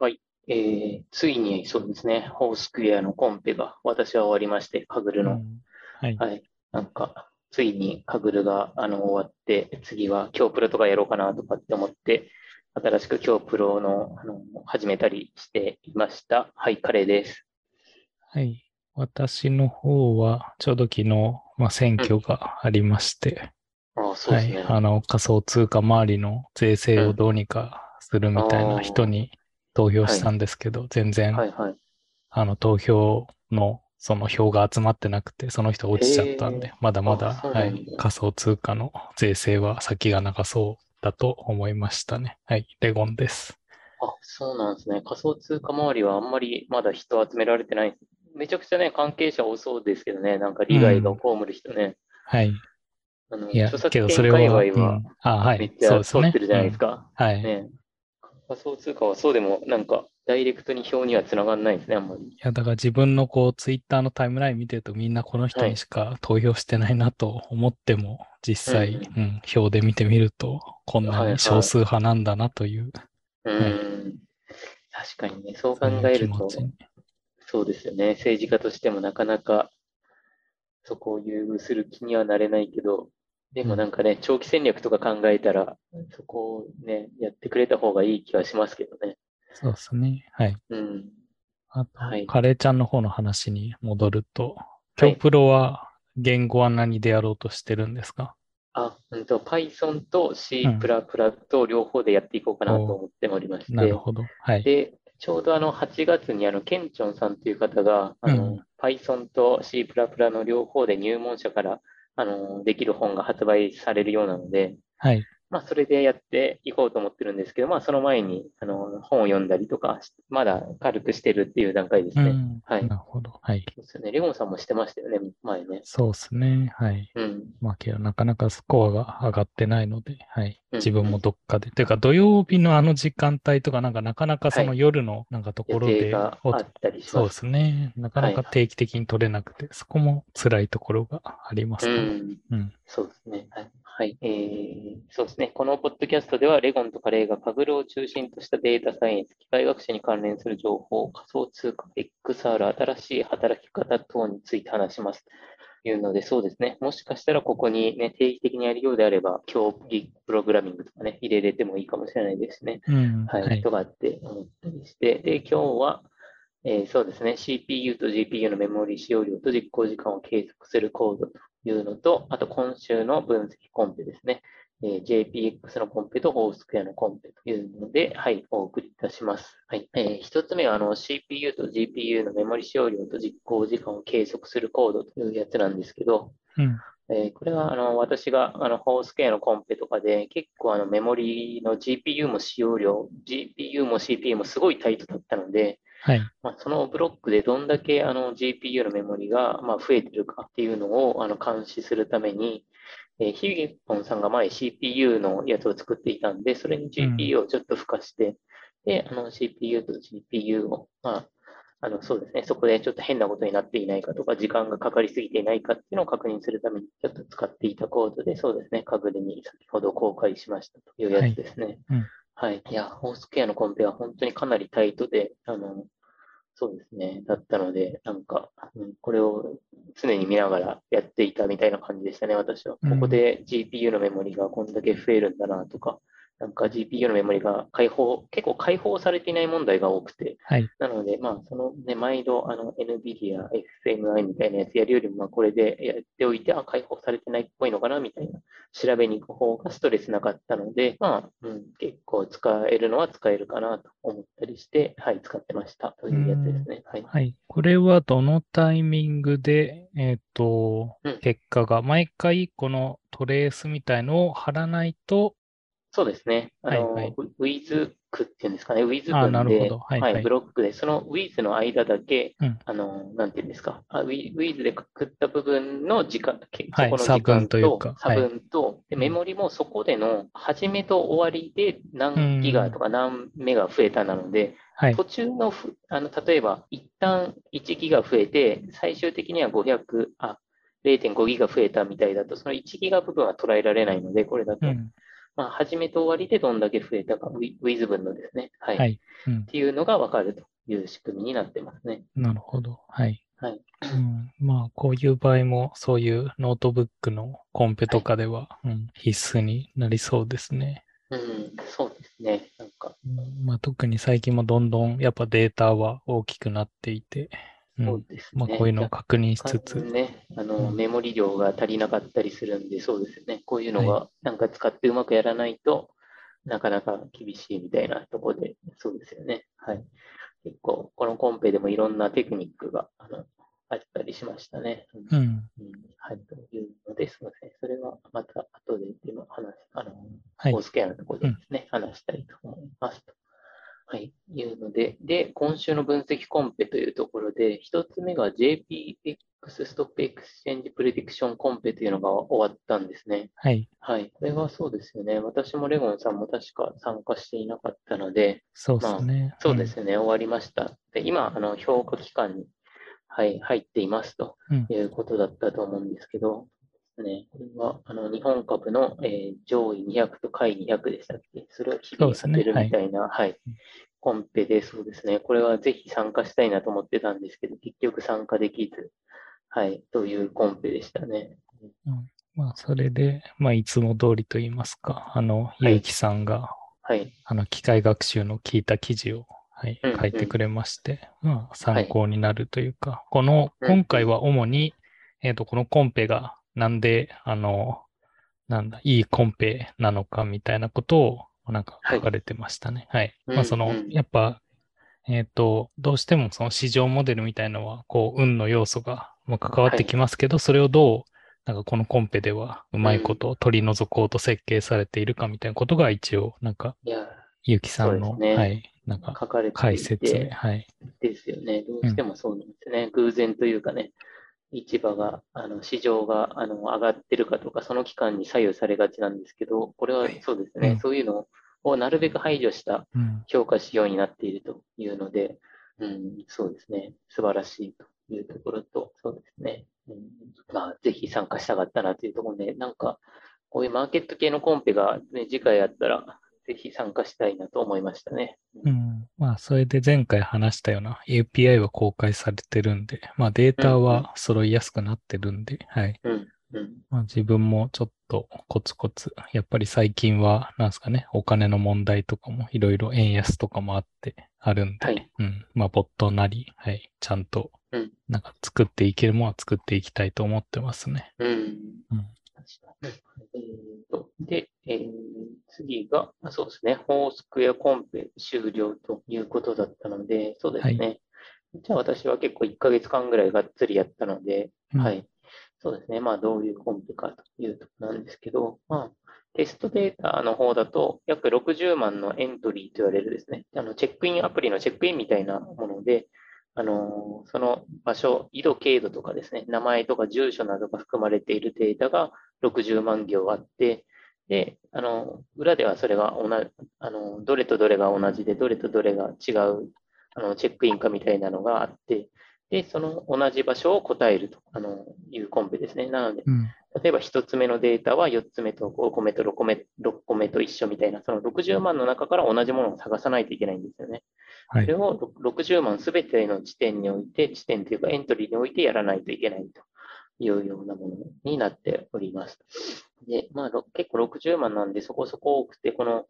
はい。えー、ついにそうですね、ホースクエアのコンペが私は終わりまして、カグルの。うんはい。はい。なんか、ついにカグルがあの終わって、次は今日プロとかやろうかなとかって思って、新しく今日プロのあの始めたりしていました。はい、カレーです。はい。私の方は、ちょうど昨日、まあ、選挙がありまして、ああ、そうはい。ですね。あの、仮想通貨周りの税制をどうにかするみたいな人に投票したんですけど、全然、はいはい。あの、投票の、その票が集まってなくて、その人落ちちゃったんでへ、まだまだ、はい。仮想通貨の税制は先が長そうだと思いましたね。はい。レゴンです。あ、そうなんですね。仮想通貨周りはあんまりまだ人集められてない。めちゃくちゃね、関係者多そうですけどね、なんか利害が被る人ね。はい。あの、いや著、作けど権それは、界隈はうんあ、はい。めっちゃそうですね。通ってるじゃないですか。うんはい。いね。仮想通貨はそうでも、なんか、ダイレクトに票にはつながんないですね、あんまり。や、だから自分のこう、ツイッターのタイムライン見てるとみんなこの人はいにしか投票してないなと思っても、実際、ううん、票で見てみると、こんはいはないに少数派なんだなという、うはいーん。確かにね、そう考えると。そうですよね。政治家としてもなかなかそこを優遇する気にはなれないけど、でもなんかね、長期戦略とか考えたら、そこをね、やってくれた方がいい気はしますけどね。そうですね。はい。うん。あと、はいカレーちゃんの方の話に戻ると、はい今日プロは言語は何でやろうとしてるんですか？あ、うんと、Python と C++ うんと両方でやっていこうかなと思っておりまして、なるほど。はい。で、ちょうどあの8月にあのケンチョンさんという方が、あのうん Python と C++ の両方で入門者からあのできる本が発売されるようなので、はい。まあ、それでやっていこうと思ってるんですけど、まあ、その前にあの本を読んだりとかし、まだ軽くしてるっていう段階ですね。うん。はいなるほど。はい。そうですよね。レゴンさんもしてましたよね、前ね。そうですね。はい。うん。まあ、けどなかなかスコアが上がってないので、はい。うん自分もどっかで。というか、土曜日のあの時間帯とか、なんかなかなかそのはい夜のなんかとこ予ろで、定がおあったり。そうですすね。なかなかはい定期的に取れなくて、そこも辛いところがありますね。ん。うん。そうですね。はい。はい。えー、そうですね。このポッドキャストでは、レゴンとカレーがカグルを中心としたデータサイエンス、機械学習に関連する情報、仮想通貨、XR、新しい働き方等について話します。というので、そうですね。もしかしたらここにね、定期的にやるようであれば、競技プログラミングとかね、入れれてもいいかもしれないですね。うん。はい、はい。とかって思ったりして、で、今日は、えーそうですね、CPU と GPU のメモリ使用量と実行時間を計測するコードというのと、あと今週の分析コンペですね、えー JPX のコンペとホースクエアのコンペというので、はい、お送りいたします。はい。えー一つ目は、あの、CPU と GPU のメモリ使用量と実行時間を計測するコードというやつなんですけど、うん。えーこれはあの私があのホース系のコンペとかで結構あのメモリの GPU も使用量、GPU も CPU もすごいタイトだったので、はい。まあ、そのブロックでどんだけあの GPU のメモリがまあ増えてるかっていうのをあの監視するために、えーヒゲッポンさんが前 CPU のやつを作っていたんで、それに GPU をちょっと付加して、で、あの CPU と GPU を、まあ、あの、そうですね。そこでちょっと変なことになっていないかとか、時間がかかりすぎていないかっていうのを確認するために、ちょっと使っていたコードで、そうですね。カグルに先ほど公開しましたというやつですね。うんはい。いや、ホースケアのコンペは本当にかなりタイトで、あの、そうですね。だったので、なんか、うんこれを常に見ながらやっていたみたいな感じでしたね、私は。こうんこで GPU のメモリがこんだけ増えるんだなとか、なんか GPU のメモリが解放、結構解放されていない問題が多くて、はい。なので、まあ、そのね、毎度、あの、NVIDIA、XMI みたいなやつやるよりも、まあ、これでやっておいて、あ、解放されてないっぽいのかな、みたいな、調べに行く方がストレスなかったので、まあ、うん、結構使えるのは使えるかなと思ったりして、はい、使ってましたというやつですね。はい。はい。これはどのタイミングで、えっとうん、結果が、毎回このトレースみたいのを貼らないと、そうですね。あの、はいはいウィズ区っていうんですかね。ウィズあ文で、なるほどはいはいブロックで、そのウィズの間だけ、うんあの、なんていうんですか。あウィウィズでくくった部分の時間、けはいそこの時差分間というか差分と、でうんメモリもそこでの始めと終わりで何ギガとか何メガ増えたなので、はい。途中のふ、あの、例えば、一旦1ギガ増えて、最終的には500、あ、0.5ギガ増えたみたいだと、その1ギガ部分は捉えられないので、これだと。うん。まあ、始めと終わりでどんだけ増えたか、ウィズ分のですね、はい。はい。うんっ。ていうのがわかるという仕組みになってますね。なるほど。はい。はい。うん、まあ、こういう場合も、そういうノートブックのコンペとかでは、うん、必須になりそうですね。うん、そうですね。なんか、うんまあ、特に最近もどんどんやっぱデータは大きくなっていて、う、そうんですね。まあ、こういうのを確認しつ若つ、干ね、あの、うんメモリ量が足りなかったりするんで、そうですよね。こういうのはが、なんか使ってうまくやらないとなかなか厳しいみたいなところで、そうですよね。はい。結構、このコンペでもいろんなテクニックが、あの、あったりしましたね。うんうん、うんはい、というので、すみません。それはまた後ででも話、あの、はいオースケアのところでですね、話したいと思いますと。はい、いうので、で、今週の分析コンペというところで、一つ目が JPX Stock Exchange Prediction コンペというのが終わったんですね。はい、はい、これはそうですよね。私もレゴンさんも確か参加していなかったので、そうですね。そうですね、終わりました。で、今、あの、評価期間に、はい、入っていますとうんいうことだったと思うんですけど、ね、これは、あの、日本株の、えー上位200と下位200でしたっけ？それを日々当てるみたいな、はい、コンペで、そうですね、これはぜひ参加したいなと思ってたんですけど、結局参加できず、はい、というコンペでしたね。まあ、それで、まあ、いつも通りと言いますか、あの、い。ゆうきさんが、はい、あの、機械学習の聞いた記事を、はいうんうん、書いてくれまして、まあ、参考になるというか、この、うん今回は主に、えっと、このコンペが、なんで、あの、なんだ、いいコンペなのかみたいなことを、なんかはい書かれてましたね。はい。うんまあ、そのうん、やっぱ、えっと、どうしてもその市場モデルみたいのは、こう、運の要素が、まあ、関わってきますけど、それをどう、なんかこのコンペではうまいことを取り除こうと設計されているかみたいなことが一応、なんか、いや、ゆうきさんの、ねはい、なんか、解説ね、はい。ですよね。どうしてもそうなんですね。偶然というかね、市場が、あの市場があの上がってるかとか、その期間に左右されがちなんですけど、これははい。そうですね、うん。そういうのをなるべく排除したうん。評価指標になっているというので、うん、そうですね、素晴らしいというところと、そうですね、うん、まあ、ぜひ参加したかったなというところで、なんか、こういうマーケット系のコンペが、ね、次回あったら、ぜひ参加したいなと思いましたね。うん。まあ、それで前回話したような API は公開されてるんで、まあ、データは揃いやすくなってるんで、はい。うん、うん、まあ、自分もちょっとコツコツ、やっぱり最近は、なんですかね、お金の問題とかもいろいろ円安とかもあってあるんで、はいうん。まあ、ボットなり、はい、ちゃんとうん、なんか作っていけるものは作っていきたいと思ってますね。うん。うん。確かに。えーと、で、えー次が、あそうですね、フォースクエアコンペ終了ということだったので、そうですね。じゃあ私は結構1ヶ月間ぐらいがっつりやったので、うんはい。そうですね。まあ、どういうコンペかというところなんですけど、まあ、テストデータの方だと、約60万のエントリーと言われるですね、あのチェックインアプリのチェックインみたいなもので、あのその場所、緯度、経度とかですね、名前とか住所などが含まれているデータが60万行あって、で、あの、裏ではそれが同じ、あの、どれとどれが同じで、どれとどれが違う、あの、チェックインかみたいなのがあって、で、その同じ場所を答えるとあのいうコンペですね。なので、うん。例えば1つ目のデータは4つ目と5個目と6個目 ,6 個目と一緒みたいな、その60万の中から同じものを探さないといけないんですよね。はいそれ。を60万すべての地点において、地点というかエントリーにおいてやらないといけないというようなものになっております。で、まあ、ろ結構60万なんでそこそこ多くて、この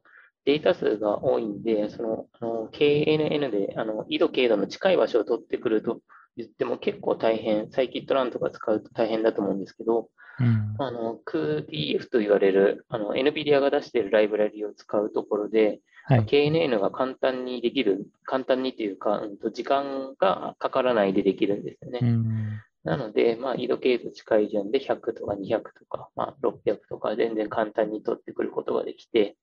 データ数が多いんで、その、あの KNN で、あの、緯度、経度の近い場所を取ってくると言っても結構大変、サイキットランとか使うと大変だと思うんですけど、うん。あの、CUDF と言われる、あの、NVIDIA が出しているライブラリを使うところで、はい。KNN が簡単にできる、簡単にというか、うんと時間がかからないでできるんですよね。うん。なので、まあ、緯度経度近い順で100とか200とか、まあ、600とか全然簡単に取ってくることができて、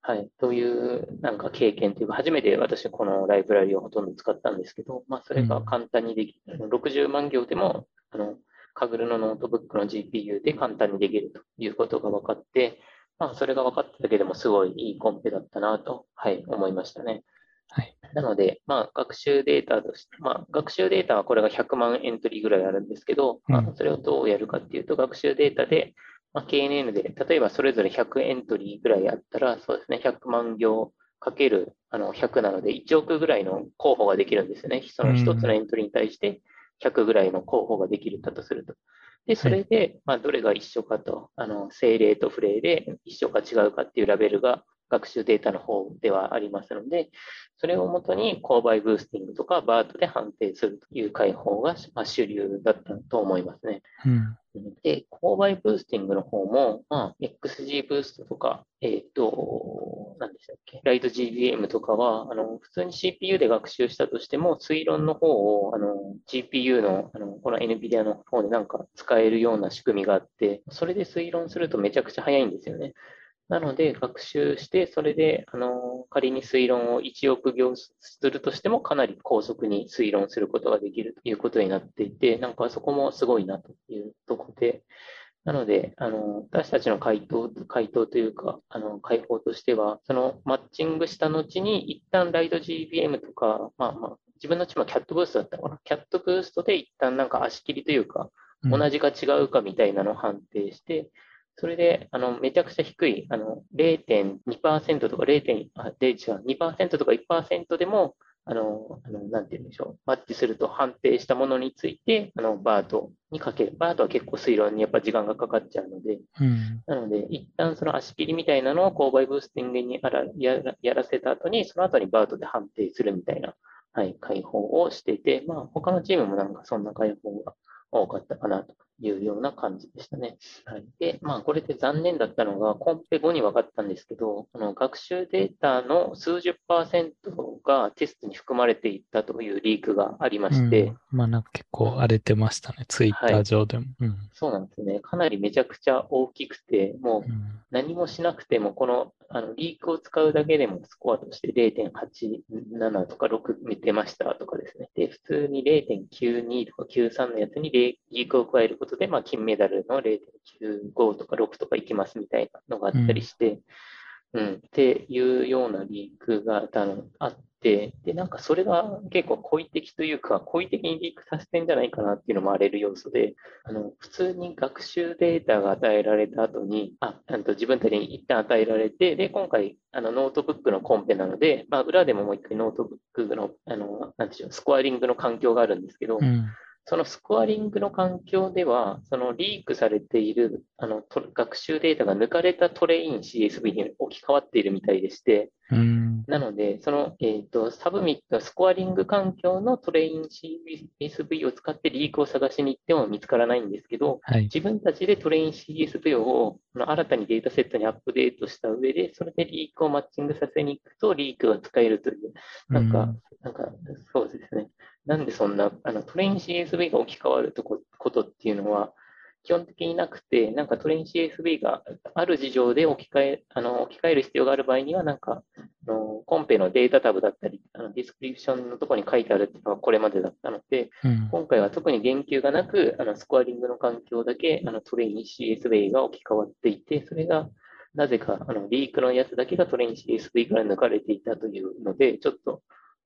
はい、というなんか経験というか、初めて私このライブラリをほとんど使ったんですけど、まあ、それが簡単にできる。60万行でも、あの、 Kaggle のノートブックの GPU で簡単にできるということが分かって、まあ、それが分かっただけでもすごいいいコンペだったなと、はい、思いましたね。はい。なので、まあ、学習データとして、まあ、学習データはこれが100万エントリーぐらいあるんですけど、まあうん、それをどうやるかっていうと、学習データで、まあ、KNN で、例えばそれぞれ100エントリーぐらいあったら、そうですね、100万行かけるあの100なので、1億ぐらいの候補ができるんですよね。その1つのエントリーに対して100ぐらいの候補ができるんだとすると。で、それで、まあ、どれが一緒かと、あの、精霊と不霊で一緒か違うかっていうラベルが学習データの方ではありますので、それをもとに購買ブースティングとかバートで判定するという解法が、まあ、主流だったと思いますね。うんで、購買ブースティングの方も、まあ、XG ブーストとか、えっ、と、何でしたっけ、ライト GBM とかは、あの、普通に CPU で学習したとしても、推論の方を、あの、GPU の、あの、この NVIDIA の方でなんか使えるような仕組みがあって、それで推論するとめちゃくちゃ早いんですよね。なので、学習して、それで、あの、仮に推論を1億行するとしても、かなり高速に推論することができるということになっていて、なんかそこもすごいなというところで、なので、あの、私たちの回答、回答というか、あの、解放としては、そのマッチングした後に、一旦ライド GBM とか、まあまあ、自分のチームはキャットブーストだったのかな。キャットブーストで一旦なんか足切りというか、同じか違うかみたいなのを判定して、それで、あの、めちゃくちゃ低い、あの、0.2%とか 0.、あ、で、違う、2%とか1%でも、あの、あのなんて言うんでしょう、マッチすると判定したものについて、あの、バートにかける。バートは結構推論にやっぱ時間がかかっちゃうので、うん、なので、一旦その足切りみたいなのを購買ブースティングにやらやらせた後に、その後にバートで判定するみたいな、はい、解放をしていて、まあ、他のチームもなんかそんな解放が多かったかなというような感じでしたね。はい、で、まあ、これで残念だったのが、コンペ後に分かったんですけど、この学習データの数十パーセントがテストに含まれていったというリークがありまして、うん、まあ、なんか結構荒れてましたね、ツイッター上でも、はいうん、そうなんですね。かなりめちゃくちゃ大きくて、もう何もしなくても、このあのリークを使うだけでもスコアとして0.87とか6見てましたとかですね。で、普通に0.92とか93のやつにリークを加えることで、まあ、金メダルの0.95とか6とかいきますみたいなのがあったりして、うん、うん、っていうようなリークがあって、で、なんかそれが結構故意的というか、故意的にリークさせてんじゃないかなっていうのも荒れる要素で、あの、普通に学習データが与えられた後に、あ、あと自分たちに一旦与えられて、で、今回、あの、ノートブックのコンペなので、まあ、裏でももう一回ノートブックの、あの、なんでしょう、スコアリングの環境があるんですけど、うんそのスコアリングの環境では、そのリークされているあの学習データが抜かれたトレイン CSV に置き換わっているみたいでして、なので、その、えーと、サブミット、スコアリング環境のトレイン CSV を使ってリークを探しに行っても見つからないんですけど、はい、自分たちでトレイン CSV を新たにデータセットにアップデートした上で、それでリークをマッチングさせに行くと、リークが使えるという、なんか、なんか、そうですね。なんでそんな、あのトレイン CSV が置き換わるとこことっていうのは、基本的になくて、なんかトレイン CSV がある事情で置き換えあの置き換える必要がある場合には、なんかあのコンペのデータタブだったり、あの description のところに書いてあるっていうのがこれまでだったので、うん、今回は特に言及がなく、あのスコアリングの環境だけあのトレイン CSV が置き換わっていて、それがなぜかあのリークのやつだけがトレイン CSV から抜かれていたというので、ちょっと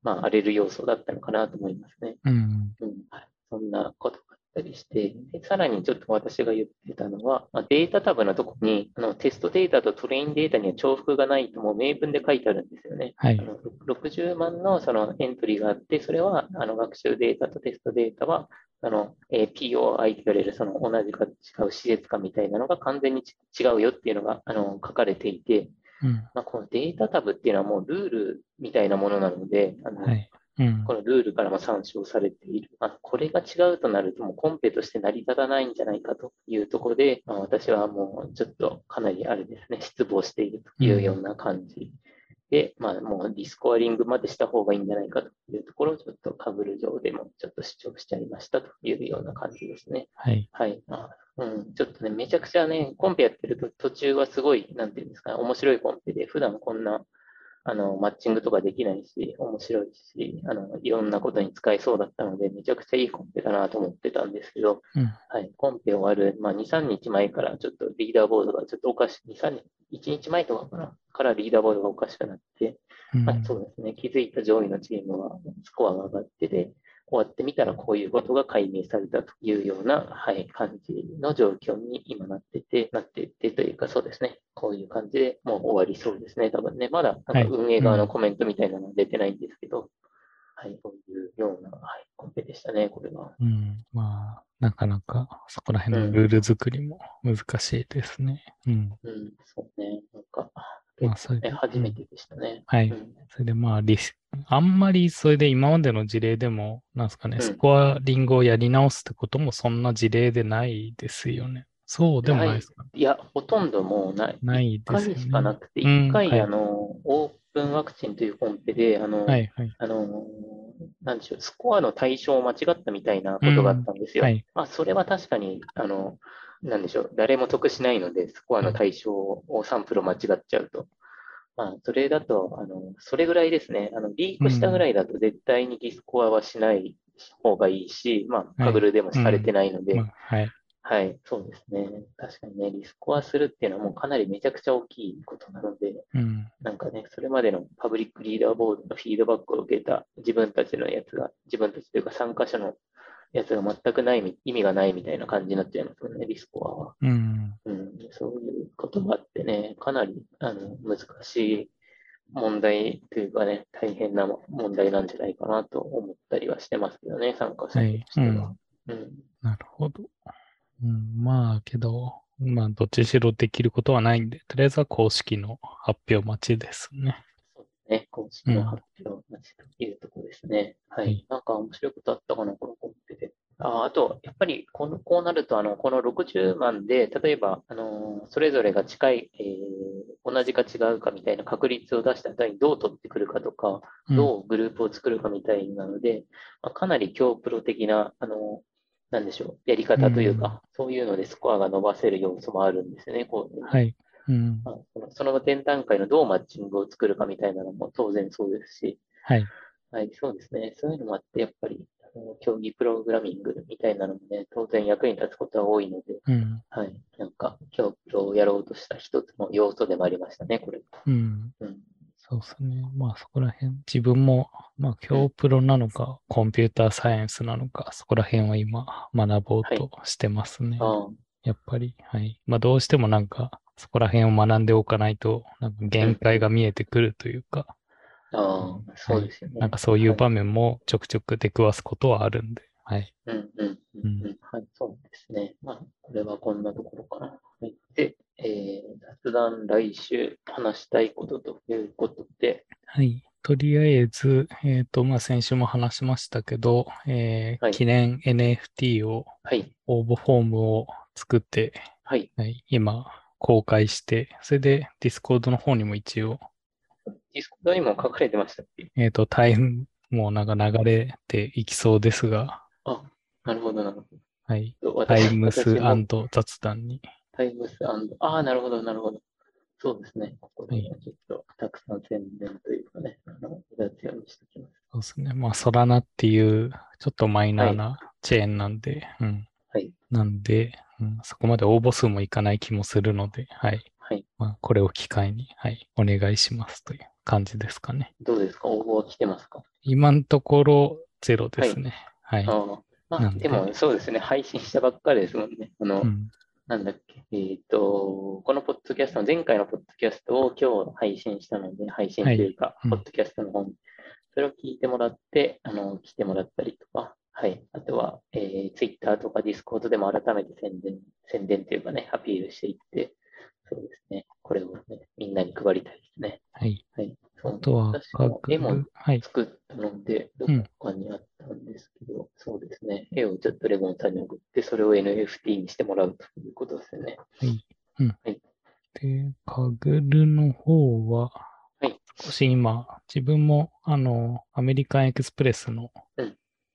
まあ、荒れる要素だったのかなと思いますね。うん。うんはい、そんなことがあったりして、でさらにちょっと私が言ってたのは、まあ、データタブのとこにあのテストデータと train データには重複がないともう明文で書いてあるんですよね。はい、あの60万のそのエントリーがあって、それはあの学習データとテストデータはあの、えー、POI と言われるその同じか違う施設かみたいなのが完全に違うよっていうのがあの書かれていて、うんまあ、このデータタブっていうのはもうルールみたいなものなので、あの、はいうん、このルールからも参照されている。あこれが違うとなると、もうコンペとして成り立たないんじゃないかというところで、まあ、私はもうちょっとかなりあれですね、失望しているというような感じで、まあ、もうディスコアリングまでした方がいいんじゃないかというところをちょっとカブル上でもちょっと主張しちゃいましたというような感じですね。はい。はい。まあ、うん、ちょっとね、めちゃくちゃね、コンペやってると途中はすごい、なんていうんですかね、面白いコンペで、普段こんな、あの、マッチングとかできないし、面白いし、あの、いろんなことに使えそうだったので、めちゃくちゃいいコンペだなと思ってたんですけど、うん、はい、コンペ終わる、まあ、2、3日前からちょっとリーダーボードがちょっとおかしい、2、3日、1日前とかかな、からリーダーボードがおかしくなって、うん、まあ、そうですね、気づいた上位のチームはスコアが上がってて、終わってみたらこういうことが解明されたというような、はい、感じの状況に今なってて、なっててというかそうですね、こういう感じでもう終わりそうですね、多分ね。まだなんか運営側のコメントみたいなのは出てないんですけど、はい、そういうような、はい、コンペでしたね、これは。うん、まあ、なかなかそこら辺のルール作りも難しいですね。うん。うん、そうね、なんか、まあ、それで、初めてでしたね。はい。それでまあリス、あんまりそれで今までの事例でも、なんですかね、スコアリングをやり直すってこともそんな事例でないですよね。そうでもないですか、いや、ほとんどもうない。ないですね。1回しかなくて、1回、うんはい、あの、オープンワクチンというコンペで、あの、はいはい、あの、なんでしょう、スコアの対象を間違ったみたいなことがあったんですよ。うんはい、まあ、それは確かに、あの、なんでしょう、誰も得しないので、スコアの対象をサンプルを間違っちゃうと。まあ、それだと、あの、それぐらいですね。あの、リークしたぐらいだと絶対にディスコアはしない方がいいし、まあ、カグルでもされてないので、はい、はい、はい、そうですね。確かにね、リスコアするっていうのはもうかなりめちゃくちゃ大きいことなので、うん、なんかね、それまでのパブリックリーダーボードのフィードバックを受けた自分たちのやつが、自分たちというか参加者のやつが全くない意味がないみたいな感じになっちゃいますよね、リスコアは。うん、うん、そういうことがあってね、かなりあの難しい問題というかね、大変な問題なんじゃないかなと思ったりはしてますけどね、参加者としては。はいうん、うん、なるほど。うん、まあ、けど、まあ、どっちしろできることはないんで、とりあえずは公式の発表待ちですね。そうですね。公式の発表待ちというところですね。うん、はい。なんか面白いことあったかな、このコンペで。ああと、やっぱりこの、こうなると、あの、この60万で、例えば、あの、それぞれが近い、えー、同じか違うかみたいな確率を出した後にどう取ってくるかとか、どうグループを作るかみたいなので、まあ、かなり強プロ的な、あの、なんでしょう、やり方というか、うん、そういうのでスコアが伸ばせる要素もあるんですよね、こうはい。うん、まあ、その展覧会のどうマッチングを作るかみたいなのも当然そうですし、はい。はい、そうですね。そういうのもあって、やっぱり、あの競技プログラミングみたいなのもね、当然役に立つことは多いので、うん、はい。なんか、競技をやろうとした一つの要素でもありましたね、これ。うん。うんそうですね。まあそこら辺、自分も、まあ今日プロなのか、コンピューターサイエンスなのか、そこら辺は今学ぼうとしてますね。はい、やっぱり、はい。まあどうしてもなんか、そこら辺を学んでおかないと、なんか限界が見えてくるというか、うん、ああ、そうですよね、なんかそういう場面もちょくちょく出くわすことはあるんで、はい。うんうんうん、うん、はい、そうですね。まあ、これはこんなところかな。はい、で、えー、雑談来週話したいことということで。はい。とりあえず、えっ、ー、と、まあ、先週も話しましたけど、えー、はい、記念 NFT を、はい、応募フォームを作って、はい、はい、今、公開して、それで、 Discord の方にも一応、 Discord にも書かれてましたっけ？えっ、ー、と、タイム、もうなんか流れていきそうですが、あ、なるほど、なるほど。はい。タイムス雑談に。タイムスああ、なるほど、なるほど。そうですね。ここでちょっとたくさん宣伝というかね、あの、目立つようにしておきます。そうですね。まあ、ソラナっていうちょっとマイナーなチェーンなんで、はい、うん。はい。なんで、うん、そこまで応募数もいかない気もするので、はい。はい。まあ、これを機会に、はい、お願いしますという感じですかね。どうですか？応募は来てますか？今のところゼロですね。はい。はい、あまあ、でもそうですね。配信したばっかりですもんね。あの、うん。なんだっけ、えっ、ー、と、このポッドキャストの前回のポッドキャストを今日配信したので、配信というか、はい、ポッドキャストの本、それを聞いてもらって、あの、来てもらったりとか、はい。あとは、えー、Twitter とか Discord でも改めて宣伝、宣伝というかね、アピールしていって、そうですね。これをね、みんなに配りたいですね。はい。はい。あとは、絵も作ったので、どこかにあったんですけど、うん、そうですね。絵をちょっとレゴンさんに送って、それを NFT にしてもらうということですね。はい。うん。はい。で、カグルの方は、はい。少し今、自分も、あの、アメリカンエクスプレスの、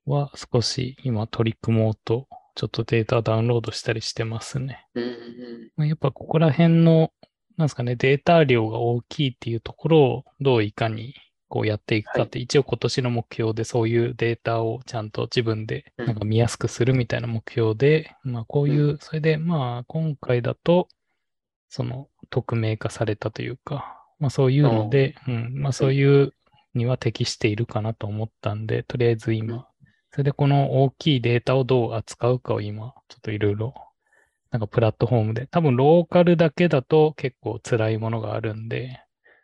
は少し今取り組もうと、ちょっとデータダウンロードしたりしてますね。うんうん、やっぱここら辺のなんですかね、データ量が大きいっていうところをどういかにこうやっていくかって、はい、一応今年の目標でそういうデータをちゃんと自分でなんか見やすくするみたいな目標で、うん、まあこういう、それでまあ今回だと、その匿名化されたというか、まあそういうので、うん、まあそういうには適しているかなと思ったんで、とりあえず今、それでこの大きいデータをどう扱うかを今、ちょっといろいろ、なんかプラットフォームで、多分ローカルだけだと結構辛いものがあるんで、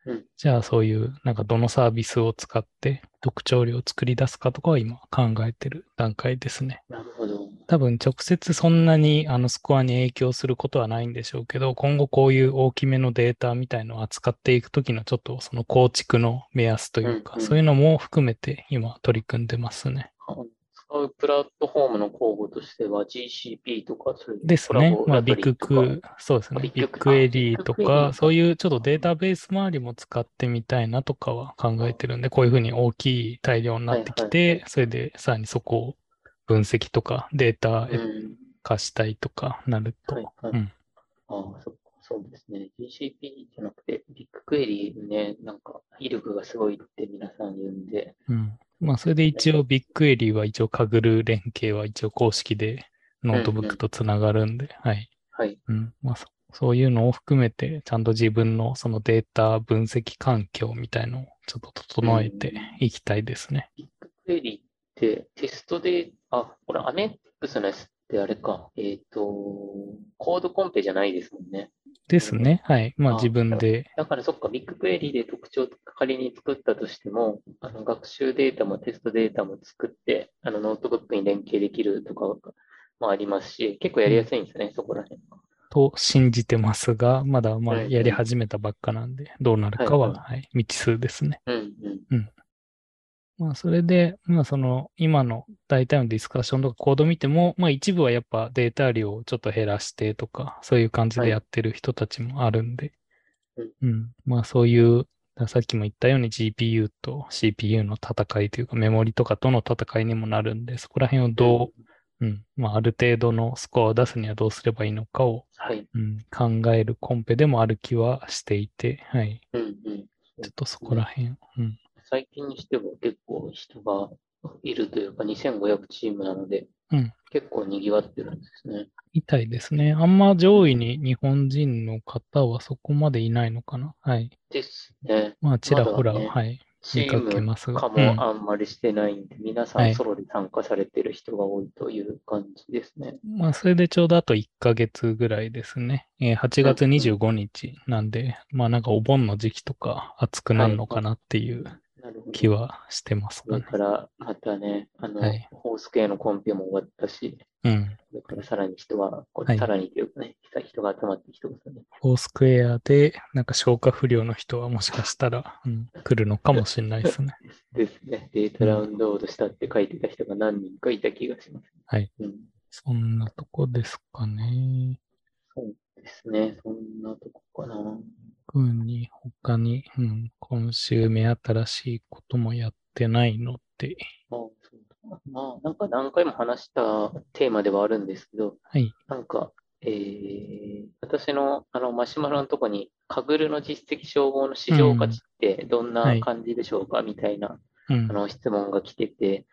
うんじゃあそういう、なんかどのサービスを使って特徴量を作り出すかとかは今考えてる段階ですね。なるほど。多分直接そんなにあのスコアに影響することはないんでしょうけど、今後こういう大きめのデータみたいのを扱っていくときのちょっとその構築の目安というか、うんうんそういうのも含めて今取り組んでますね。うプラットフォームの候補としては GCP とかそういうです。ねまあ、ビッグ、そうですね。ビッグエリーとか、そういうちょっとデータベース周りも使ってみたいなとかは考えてるんで、こういうふうに大きい大量になってきて、それでさらにそこを分析とかデータうん。化したいとかなると、はいはい。うんああ、そっか、そうですね。GCP じゃなくて、ビッグクエリーね、なんか、威力がすごいって皆さん言うんで、うん。まあ、それで一応 BigQuery は一応 Kaggle 連携は一応公式でノートブックとつながるんで、はい。はい。うん。まあそ、そういうのを含めて、ちゃんと自分のそのデータ分析環境みたいのをちょっと整えていきたいですね。ビッグクエリーってテストで、あ、これアメックスのやつってあれか、えっと、コードコンペじゃないですもんね。ですね。はい。まああ自分で、だからそっか、 BigQuery で特徴仮に作ったとしても、あの学習データもテストデータも作って、あのノートブックに連携できるとかもありますし、結構やりやすいんですね、そこら辺が。と信じてますが、まだまあうんうんやり始めたばっかなんで、どうなるかは、はいはい、未知数ですね。うんうん。まあ、それで、まあ、その、今の大体のディスカッションとかコード見ても、まあ、一部はやっぱデータ量をちょっと減らしてとか、そういう感じでやってる人たちもあるんで、うんうん。まあ、そういう、さっきも言ったように GPU と CPU の戦いというか、メモリとかとの戦いにもなるんで、そこら辺をどう、うん、まあ、ある程度のスコアを出すにはどうすればいいのかを、はい。うん、考えるコンペでもある気はしていて、はい。うんうん。ちょっとそこら辺、うん。最近にしては結構人がいるというか、2500チームなので、うん結構賑わってるんですね。みたいですね。あんま上位に日本人の方はそこまでいないのかな。はい。ですね。まあ、ちらほら、ねはい。チ見かけーますが。ム化うんもあんまりしてないんで、皆さはいんソロで参加されてる人が多いという感じですね。まあ、それでちょうどあと1ヶ月ぐらいですね。えー8月うんうん25日なんで、まあなんかお盆の時期とか暑くなるのかなっていうなるほど。気はしてますかね。から、またね、あの、はいホース系のコンペも終わったし、うん。それからさらに人は、これはいさらにというかね、人が集まってきてますね。フォースクエアで、なんか消化不良の人はもしかしたら、うん、来るのかもしれないですね。ですね。データダウンロードしたって書いてた人が何人かいた気がします。はい。うん。そんなとこですかね。そうですね。そんなとこかな。特に他に、うん、今週目新しいこともやってないので、まあ、なんか何回も話したテーマではあるんですけど、はい。なんか、えー、私のあのマシュマロのとこに、カグルの実績称号の市場価値ってどんはない感じでしょうかみたいなうんあ。の質問が来てて、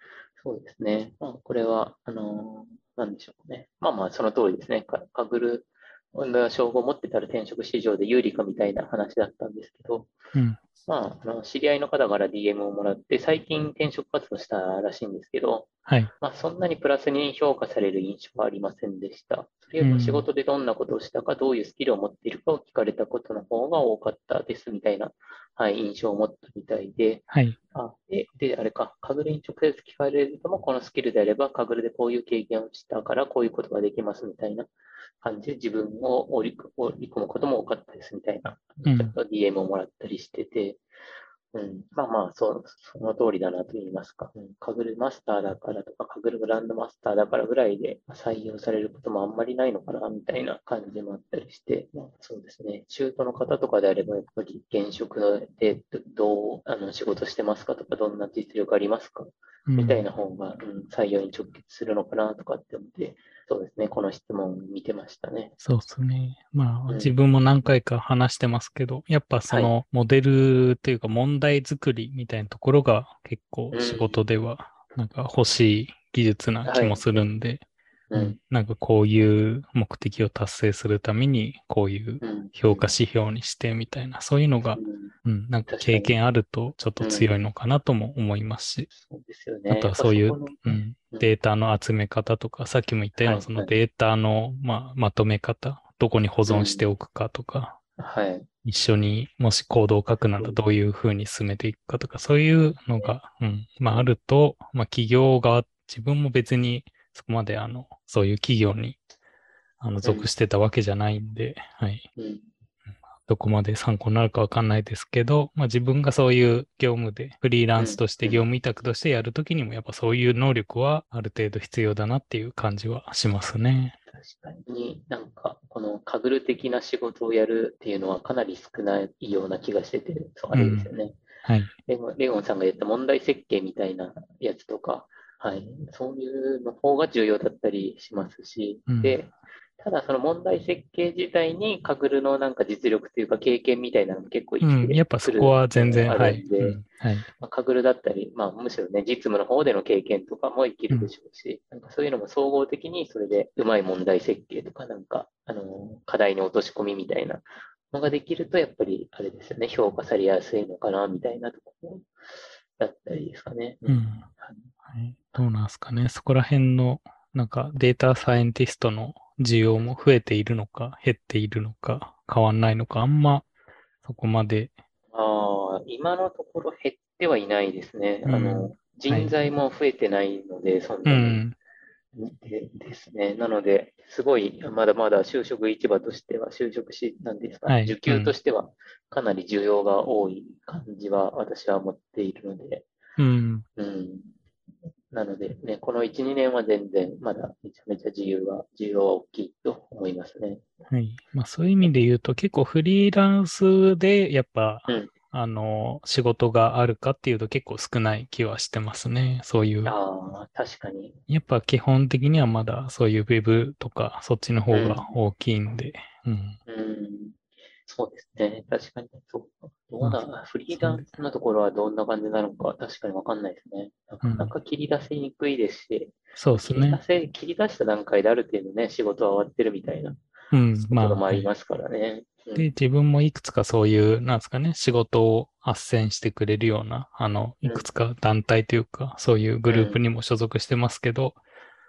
そうですね。まあ、これは、あのーなんでしょうね。まあまあ、その通りですね。カカグルの称号を持ってたら転職市場で有利かみたいな話だったんですけど、うん。まあ、あの知り合いの方から DM をもらって、最近転職活動したらしいんですけど、はい。まあ、そんなにプラスに評価される印象はありませんでした。それより仕事でどんなことをしたか、どういうスキルを持っているかを聞かれたことの方が多かったですみたいな、はい、印象を持ったみたいで、はい。あで、で、あれか、カグルに直接聞かれるとも、このスキルであれば、カグルでこういう経験をしたから、こういうことができますみたいな感じで、自分を織り込むことも多かったですみたいな、うん。ちょっと DM をもらったりしてて、うん、まあまあ、そう、その通りだなと言いますか。うん、カグルマスターだからとか、カグルグランドマスターだからぐらいで採用されることもあんまりないのかな、みたいな感じもあったりして、まあ、そうですね。中途の方とかであれば、やっぱり現職でどうあの仕事してますかとか、どんな実力ありますか？うん。みたいな方が、うん、採用に直結するのかなとかって思って、そうですね。この質問を見てましたね。そうですね。まあ、うん自分も何回か話してますけど、やっぱそのモデルというか問題作りみたいなところが結構仕事ではなんか欲しい技術な気もするんで、ううん。ん、なんかこういう目的を達成するために、こういううん。評価指標にしてみたいな、そういうのがう、ん。うん、なんか経験あるとちょっと強いのかなとも思いますし、そうですよね。あとはそういううん、うん。データの集め方とか、さっきも言ったようはない。そのはいデータの、まあ、まとめ方、どこに保存しておくかとか、はい。一緒にもしコードを書くならどういうふうに進めていくかとか、そういうのが、うん、まああると、まあ企業側、自分も別にそこまであの、そういう企業に、あの、属してたわけじゃないんで、はい。うんどこまで参考になるかわかんないですけど、まあ自分がそういう業務で、フリーランスとしてうん業務委託としてやるときにも、やっぱそういう能力はある程度必要だなっていう感じはしますね。確かになんか、このカグル的な仕事をやるっていうのはかなり少ないような気がしてて、そうあれですよね。はい。レゴンレゴンさんが言った問題設計みたいなやつとか、はい、そういうの方が重要だったりしますし、うんで、ただその問題設計自体にカグルのなんか実力というか経験みたいなのも結構生うん。きてやっぱそこは全然、あはい。るんで、うんはい。まあ、カグルだったり、まあ、むしろね、実務の方での経験とかも生きるでしょうし、なんかそういうのも総合的にそれでうまい問題設計とか、なんか、あの、課題に落とし込みみたいなのができると、やっぱりあれですよね、評価されやすいのかな、みたいなところだったりですかね。うん。はい。どうなんですかね。そこら辺の、なんかデータサイエンティストの需要も増えているのか、減っているのか、変わんないのか、あんまそこまで、ああ、今のところ減ってはいないですね。うんあの、人材も増えてないので、そんうなに。ん。でですね。なので、すごい、まだまだ就職市場としては、就職し、なんですか、はい受給としては、かなり需要が多い感じは、私は持っているので、うん。うん。なので、ね、この1、2年は全然、まだめちゃめちゃ自由は、需要は大きいと思いますね。はい。まあそういう意味で言うと、結構フリーランスで、やっぱ、うんあの、仕事があるかっていうと結構少ない気はしてますね。そういう。ああ、確かに。やっぱ基本的にはまだそういうウェブとか、そっちの方が大きいんで。うん。うん。そうですね。確かに。そう。どうフリーランスのところはどんな感じなのか、確かにわかんないですね。なかなか切り出せにくいですし、そうですね。切り出せ、切り出した段階である程度ね、仕事は終わってるみたいなとうん。こまあ、ろもありはいますからね。うんで、自分もいくつかそういう、なんですかね、仕事を斡旋してくれるような、あの、うんいくつか団体というか、そういうグループにも所属してますけど、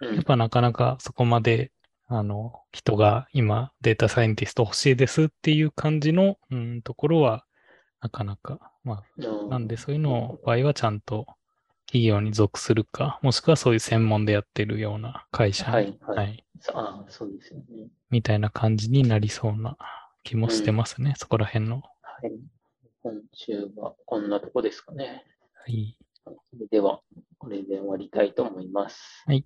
うんやっぱなかなかそこまで、あの、人が今データサイエンティスト欲しいですっていう感じの、うん、ところは、なかなか、まあ、なんでそういうの場合はちゃんと企業に属するか、もしくはそういう専門でやってるような会社に、はいはいはい、そああ、そうですよね。みたいな感じになりそうな気もしてますね、そこら辺の。はい。今週はこんなとこですかね。はい。それでは、これで終わりたいと思います。はい。